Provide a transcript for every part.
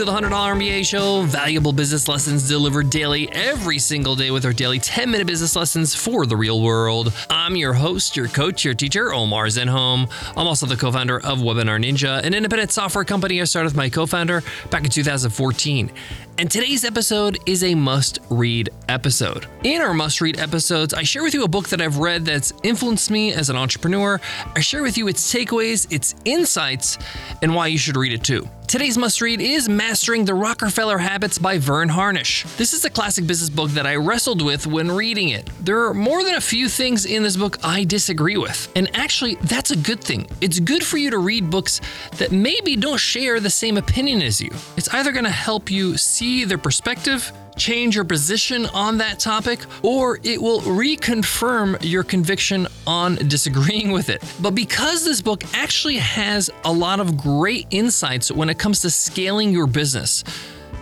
to the $100 MBA show, valuable business lessons delivered daily every single day with our daily 10 minute business lessons for the real world. I'm your host, your coach, your teacher, Omar Zenhom. I'm also the co founder of Webinar Ninja, an independent software company I started with my co founder back in 2014. And today's episode is a must read episode. In our must read episodes, I share with you a book that I've read that's influenced me as an entrepreneur. I share with you its takeaways, its insights, and why you should read it too. Today's must read is Mastering the Rockefeller Habits by Verne Harnish. This is a classic business book that I wrestled with when reading it. There are more than a few things in this book I disagree with. And actually, that's a good thing. It's good for you to read books that maybe don't share the same opinion as you. It's either going to help you see their perspective change your position on that topic, or it will reconfirm your conviction on disagreeing with it. But because this book actually has a lot of great insights when it comes to scaling your business,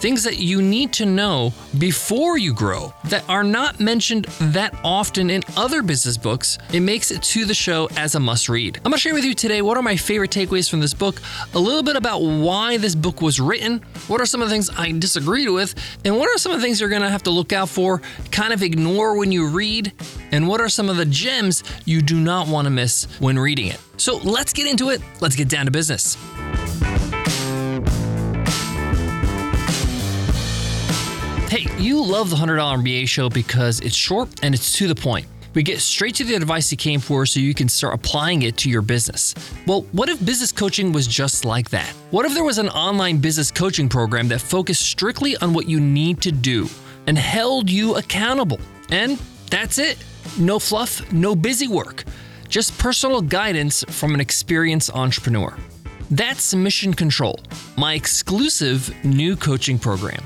things that you need to know before you grow that are not mentioned that often in other business books. It makes it to the show as a must read. I'm to share with you today what are my favorite takeaways from this book, a little bit about why this book was written, what are some of the things I disagreed with, and what are some of the things you're to have to look out for, kind of ignore when you read, and what are some of the gems you do not want to miss when reading it. So let's get into it. Let's get down to business. Hey, you love the $100 MBA show because it's short and it's to the point. We get straight to the advice you came for so you can start applying it to your business. Well, what if business coaching was just like that? What if there was an online business coaching program that focused strictly on what you need to do and held you accountable? And that's it. No fluff, no busy work, just personal guidance from an experienced entrepreneur. That's Mission Control, my exclusive new coaching program.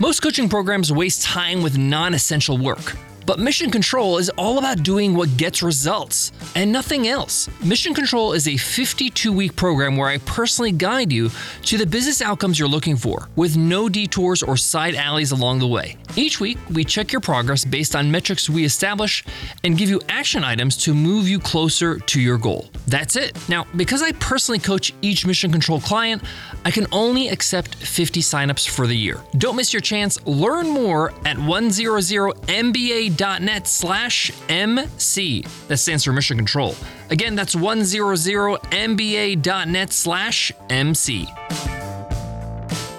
Most coaching programs waste time with non essential work. But Mission Control is all about doing what gets results and nothing else. Mission Control is a 52 week program where I personally guide you to the business outcomes you're looking for, with no detours or side alleys along the way. Each week, we check your progress based on metrics we establish and give you action items to move you closer to your goal. That's it. Now, because I personally coach each Mission Control client, I can only accept 50 signups for the year. Don't miss your chance. Learn more at 100MBA mba.net slash MC. That stands for Mission Control. Again, that's 100mba.net slash MC.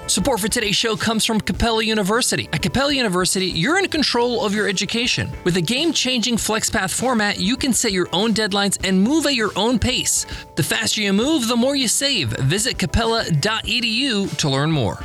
Support for today's show comes from Capella University. At Capella University, you're in control of your education. With a game changing FlexPath format, you can set your own deadlines and move at your own pace. The faster you move, the more you save. Visit capella.edu to learn more.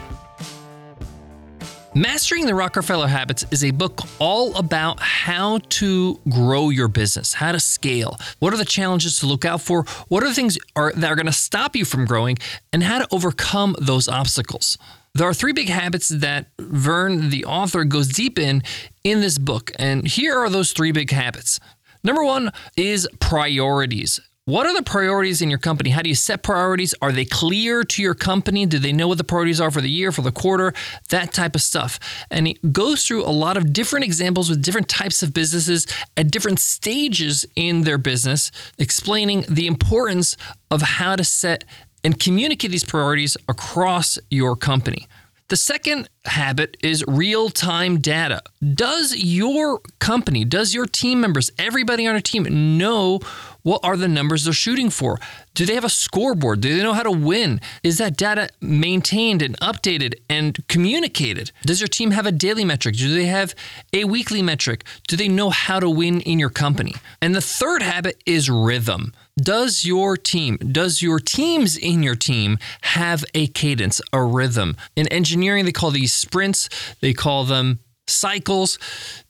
Mastering the Rockefeller Habits is a book all about how to grow your business, how to scale. What are the challenges to look out for? What are the things are, that are going to stop you from growing, and how to overcome those obstacles? There are three big habits that Verne, the author, goes deep in in this book. And here are those three big habits. Number one is priorities. What are the priorities in your company? How do you set priorities? Are they clear to your company? Do they know what the priorities are for the year, for the quarter? That type of stuff. And it goes through a lot of different examples with different types of businesses at different stages in their business, explaining the importance of how to set and communicate these priorities across your company. The second habit is real time data. Does your company, does your team members, everybody on a team know what are the numbers they're shooting for? Do they have a scoreboard? Do they know how to win? Is that data maintained and updated and communicated? Does your team have a daily metric? Do they have a weekly metric? Do they know how to win in your company? And the third habit is rhythm. Does your team, does your teams in your team have a cadence, a rhythm? In engineering, they call these sprints, they call them cycles.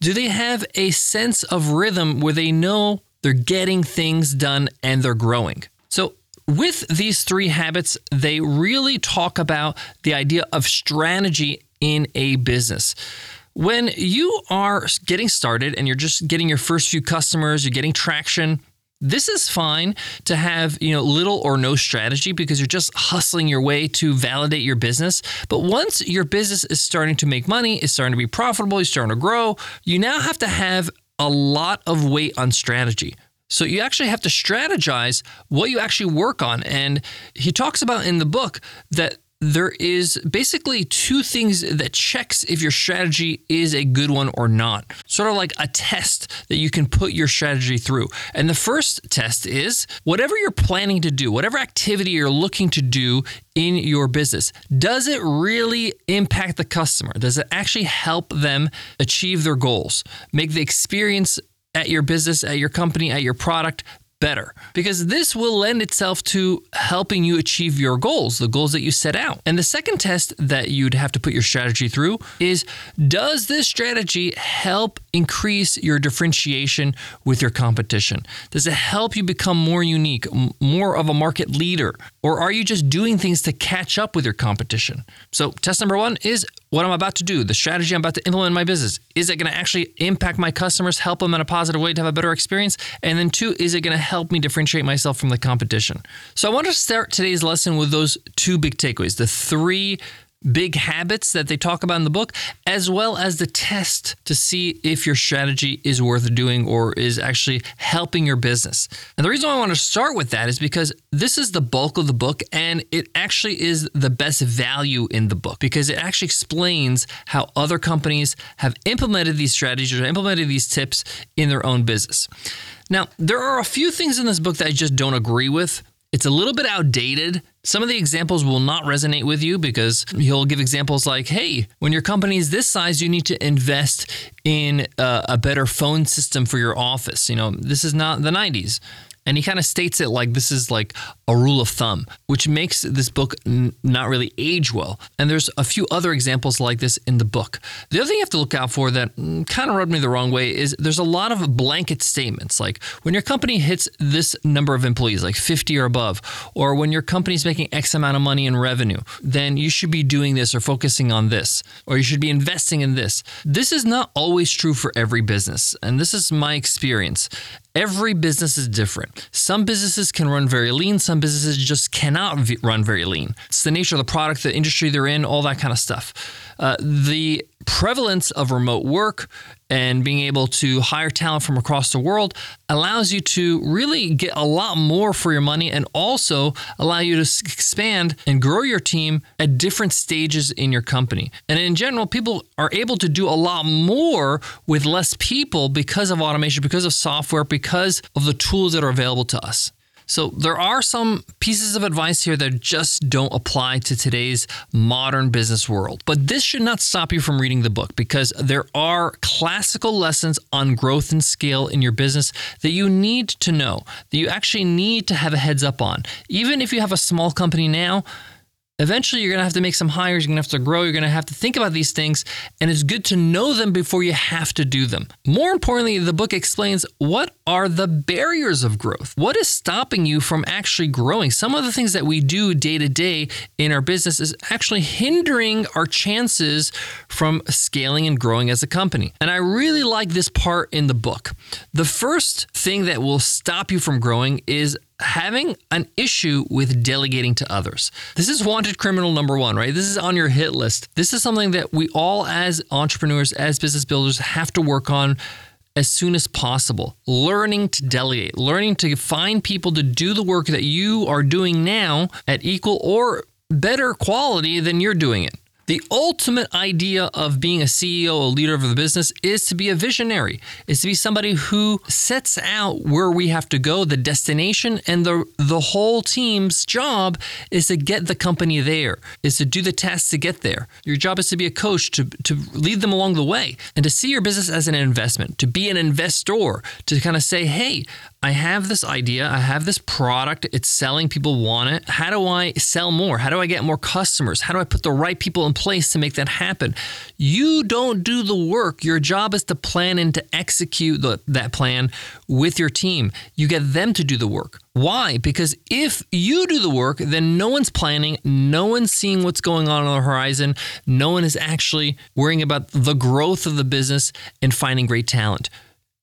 Do they have a sense of rhythm where they know they're getting things done, and they're growing. So, with these three habits, they really talk about the idea of strategy in a business. When you are getting started and you're just getting your first few customers, you're getting traction, this is fine to have, you know, little or no strategy because you're just hustling your way to validate your business. But once your business is starting to make money, is starting to be profitable, you're starting to grow, you now have to have a lot of weight on strategy. So you actually have to strategize what you actually work on. And he talks about in the book that there is basically two things that checks if your strategy is a good one or not. Sort of like a test that you can put your strategy through. And the first test is whatever you're planning to do, whatever activity you're looking to do in your business, does it really impact the customer? Does it actually help them achieve their goals? Make the experience at your business, at your company, at your product better because this will lend itself to helping you achieve your goals, the goals that you set out. And the second test that you'd have to put your strategy through is does this strategy help increase your differentiation with your competition? Does it help you become more unique, more of a market leader? Or are you just doing things to catch up with your competition? So, test number one is what I'm about to do, the strategy I'm about to implement in my business. Is it going to actually impact my customers, help them in a positive way to have a better experience? And then two, is it going to help me differentiate myself from the competition? So I want to start today's lesson with those two big takeaways, the three big habits that they talk about in the book, as well as the test to see if your strategy is worth doing or is actually helping your business. And the reason I want to start with that is because this is the bulk of the book and it actually is the best value in the book because it actually explains how other companies have implemented these strategies or implemented these tips in their own business. Now, there are a few things in this book that I just don't agree with. It's a little bit outdated. Some of the examples will not resonate with you because he'll give examples like, hey, when your company is this size, you need to invest in a, a better phone system for your office. You know, this is not the 90s. And he kind of states it like this is like a rule of thumb, which makes this book n- not really age well. And there's a few other examples like this in the book. The other thing you have to look out for that mm, kind of rubbed me the wrong way is there's a lot of blanket statements like when your company hits this number of employees, like 50 or above, or when your company's making X amount of money in revenue, then you should be doing this or focusing on this, or you should be investing in this. This is not always true for every business. And this is my experience. Every business is different. Some businesses can run very lean, some businesses just cannot v- run very lean. It's the nature of the product, the industry they're in, all that kind of stuff. Uh, the prevalence of remote work and being able to hire talent from across the world allows you to really get a lot more for your money and also allow you to expand and grow your team at different stages in your company. And in general, people are able to do a lot more with less people because of automation, because of software, because of the tools that are available to us. So there are some pieces of advice here that just don't apply to today's modern business world. But this should not stop you from reading the book because there are classical lessons on growth and scale in your business that you need to know, that you actually need to have a heads up on. Even if you have a small company now, Eventually, you're going to have to make some hires. You're going to have to grow. You're going to have to think about these things. And it's good to know them before you have to do them. More importantly, the book explains what are the barriers of growth? What is stopping you from actually growing? Some of the things that we do day to day in our business is actually hindering our chances from scaling and growing as a company. And I really like this part in the book. The first thing that will stop you from growing is having an issue with delegating to others. This is wanted criminal number one, right? This is on your hit list. This is something that we all, as entrepreneurs, as business builders, have to work on as soon as possible. Learning to delegate, learning to find people to do the work that you are doing now at equal or better quality than you're doing it. The ultimate idea of being a CEO, a leader of the business, is to be a visionary, is to be somebody who sets out where we have to go, the destination, and the the whole team's job is to get the company there, is to do the tasks to get there. Your job is to be a coach, to, to lead them along the way, and to see your business as an investment, to be an investor, to kind of say, hey, I have this idea, I have this product, it's selling, people want it. How do I sell more? How do I get more customers? How do I put the right people in place to make that happen? You don't do the work. Your job is to plan and to execute the, that plan with your team. You get them to do the work. Why? Because if you do the work, then no one's planning, no one's seeing what's going on on the horizon, no one is actually worrying about the growth of the business and finding great talent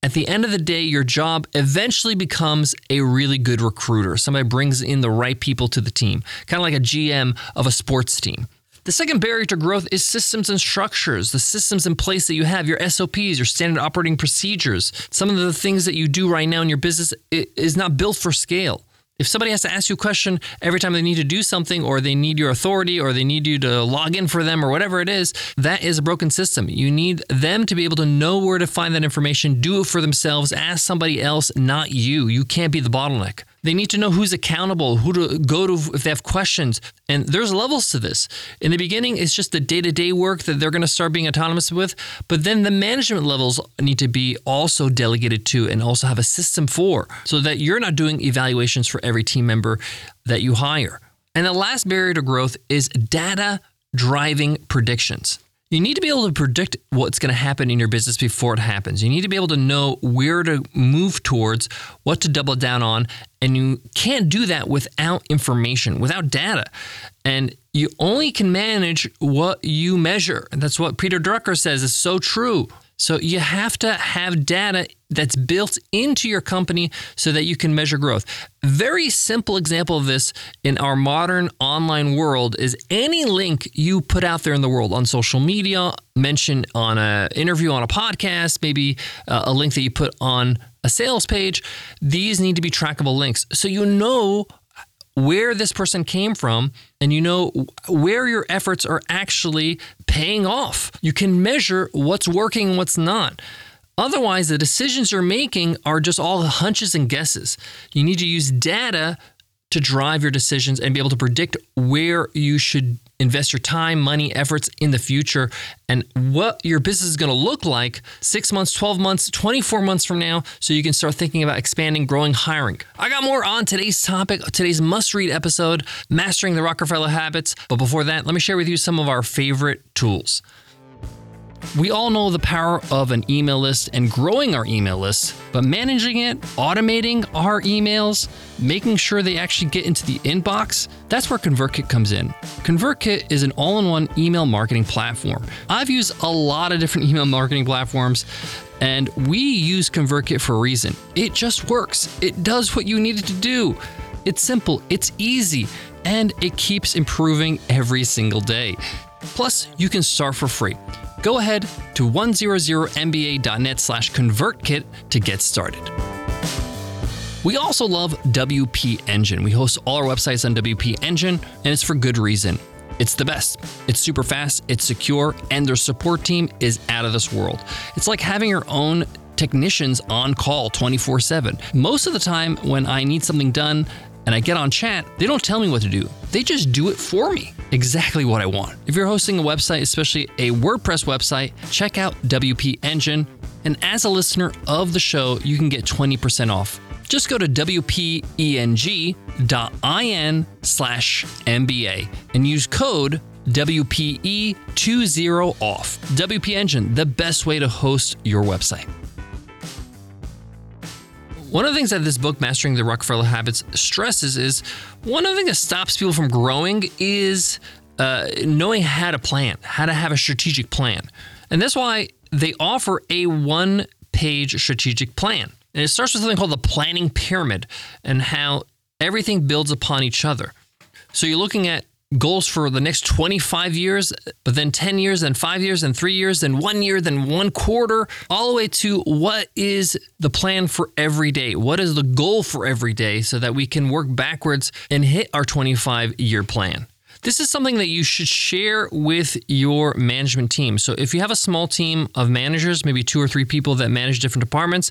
at the end of the day, your job eventually becomes a really good recruiter. Somebody brings in the right people to the team, kind of like a GM of a sports team. The second barrier to growth is systems and structures, the systems in place that you have, your SOPs, your standard operating procedures. Some of the things that you do right now in your business is not built for scale. If somebody has to ask you a question every time they need to do something, or they need your authority, or they need you to log in for them, or whatever it is, that is a broken system. You need them to be able to know where to find that information, do it for themselves, ask somebody else, not you. You can't be the bottleneck. They need to know who's accountable, who to go to if they have questions. And there's levels to this. In the beginning, it's just the day to day work that they're going to start being autonomous with. But then the management levels need to be also delegated to and also have a system for so that you're not doing evaluations for every team member that you hire. And the last barrier to growth is data driving predictions. You need to be able to predict what's going to happen in your business before it happens. You need to be able to know where to move towards, what to double down on, and you can't do that without information, without data. And you only can manage what you measure. And that's what Peter Drucker says is so true. So you have to have data that's built into your company so that you can measure growth. Very simple example of this in our modern online world is any link you put out there in the world on social media, mention on an interview on a podcast, maybe uh, a link that you put on a sales page, these need to be trackable links. So you know where this person came from and you know where your efforts are actually paying off. You can measure what's working and what's not. Otherwise, the decisions you're making are just all hunches and guesses. You need to use data to drive your decisions and be able to predict where you should invest your time, money, efforts in the future and what your business is going to look like six months, 12 months, 24 months from now, so you can start thinking about expanding, growing, hiring. I got more on today's topic, today's must read episode, Mastering the Rockefeller Habits. But before that, let me share with you some of our favorite tools. We all know the power of an email list and growing our email list, but managing it, automating our emails, making sure they actually get into the inbox, that's where ConvertKit comes in. ConvertKit is an all in one email marketing platform. I've used a lot of different email marketing platforms. And we use ConvertKit for a reason. It just works. It does what you need it to do. It's simple, it's easy, and it keeps improving every single day. Plus, you can start for free go ahead to 100mba.net slash convertkit to get started. We also love WP Engine. We host all our websites on WP Engine, and it's for good reason. It's the best. It's super fast, it's secure, and their support team is out of this world. It's like having your own technicians on call 24 7. Most of the time, when I need something done, and I get on chat, they don't tell me what to do. They just do it for me. Exactly what I want. If you're hosting a website, especially a WordPress website, check out WP Engine. And as a listener of the show, you can get 20% off. Just go to wpeng.in slash MBA and use code WPE20 off. WP Engine, the best way to host your website. One of the things that this book, Mastering the Rockefeller Habits, stresses is one of the things that stops people from growing is uh, knowing how to plan, how to have a strategic plan. And that's why they offer a one page strategic plan. And it starts with something called the planning pyramid and how everything builds upon each other. So you're looking at goals for the next 25 years, but then 10 years, then five years, then three years, then one year, then one quarter, all the way to what is the plan for every day? What is the goal for every day so that we can work backwards and hit our 25 year plan? This is something that you should share with your management team. So, if you have a small team of managers, maybe two or three people that manage different departments,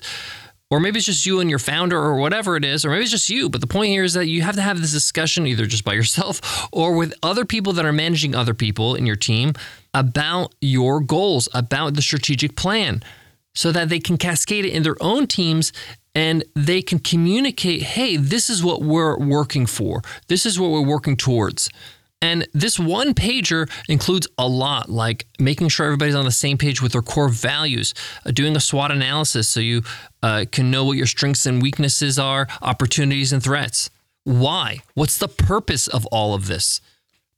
or maybe it's just you and your founder or whatever it is, or maybe it's just you. But the point here is that you have to have this discussion either just by yourself or with other people that are managing other people in your team about your goals, about the strategic plan, so that they can cascade it in their own teams and they can communicate hey, this is what we're working for, this is what we're working towards. And this one pager includes a lot, like making sure everybody's on the same page with their core values, uh, doing a SWOT analysis so you uh, can know what your strengths and weaknesses are, opportunities and threats. Why? What's the purpose of all of this?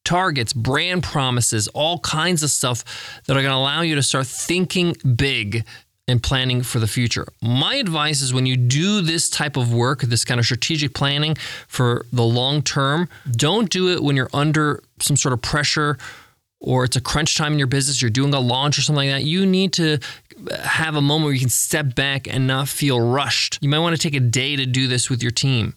Targets, brand promises, all kinds of stuff that are going to allow you to start thinking big and planning for the future. My advice is when you do this type of work, this kind of strategic planning for the long term, don't do it when you're under some sort of pressure or it's a crunch time in your business, you're doing a launch or something like that. You need to have a moment where you can step back and not feel rushed. You might want to take a day to do this with your team.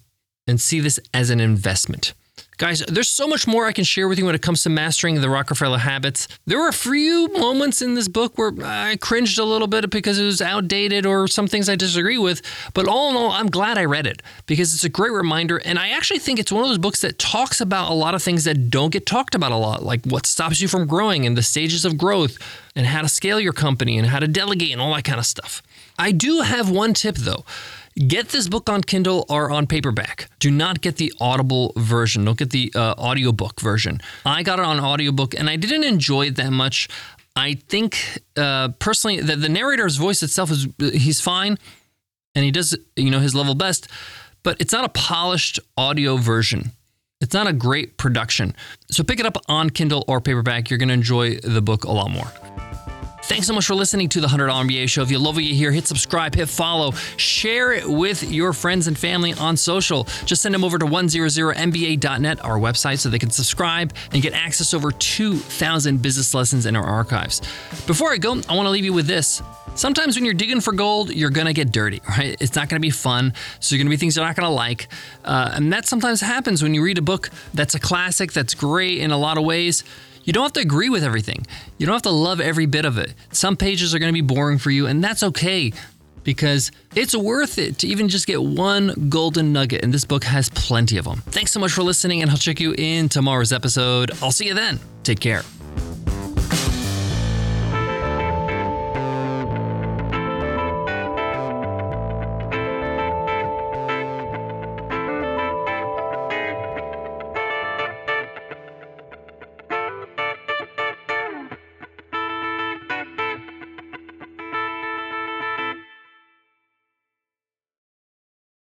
and see this as an investment. Guys, there's so much more I can share with you when it comes to mastering the Rockefeller habits. There were a few moments in this book where I cringed a little bit because it was outdated or some things I disagree with, but all in all, I'm glad I read it because it's a great reminder. And I actually think it's one of those books that talks about a lot of things that don't get talked about a lot, like what stops you from growing and the stages of growth and how to scale your company and how to delegate and all that kind of stuff. I do have one tip though. Get this book on Kindle or on paperback. Do not get the Audible version. Don't get the uh, audiobook version. I got it on audiobook and I didn't enjoy it that much. I think uh, personally that the narrator's voice itself is he's fine and he does you know his level best, but it's not a polished audio version. It's not a great production. So pick it up on Kindle or paperback. You're going to enjoy the book a lot more. Thanks so much for listening to the $100 MBA show. If you love what you hear, hit subscribe, hit follow, share it with your friends and family on social. Just send them over to 100mba.net, our website, so they can subscribe and get access over 2,000 business lessons in our archives. Before I go, I want to leave you with this. Sometimes when you're digging for gold, you're to get dirty, right? It's not to be fun. So you're to be things you're not to like. Uh, and that sometimes happens when you read a book that's a classic, that's great in a lot of ways. You don't have to agree with everything. You don't have to love every bit of it. Some pages are going to be boring for you, and that's okay because it's worth it to even just get one golden nugget, and this book has plenty of them. Thanks so much for listening, and I'll check you in tomorrow's episode. I'll see you then. Take care.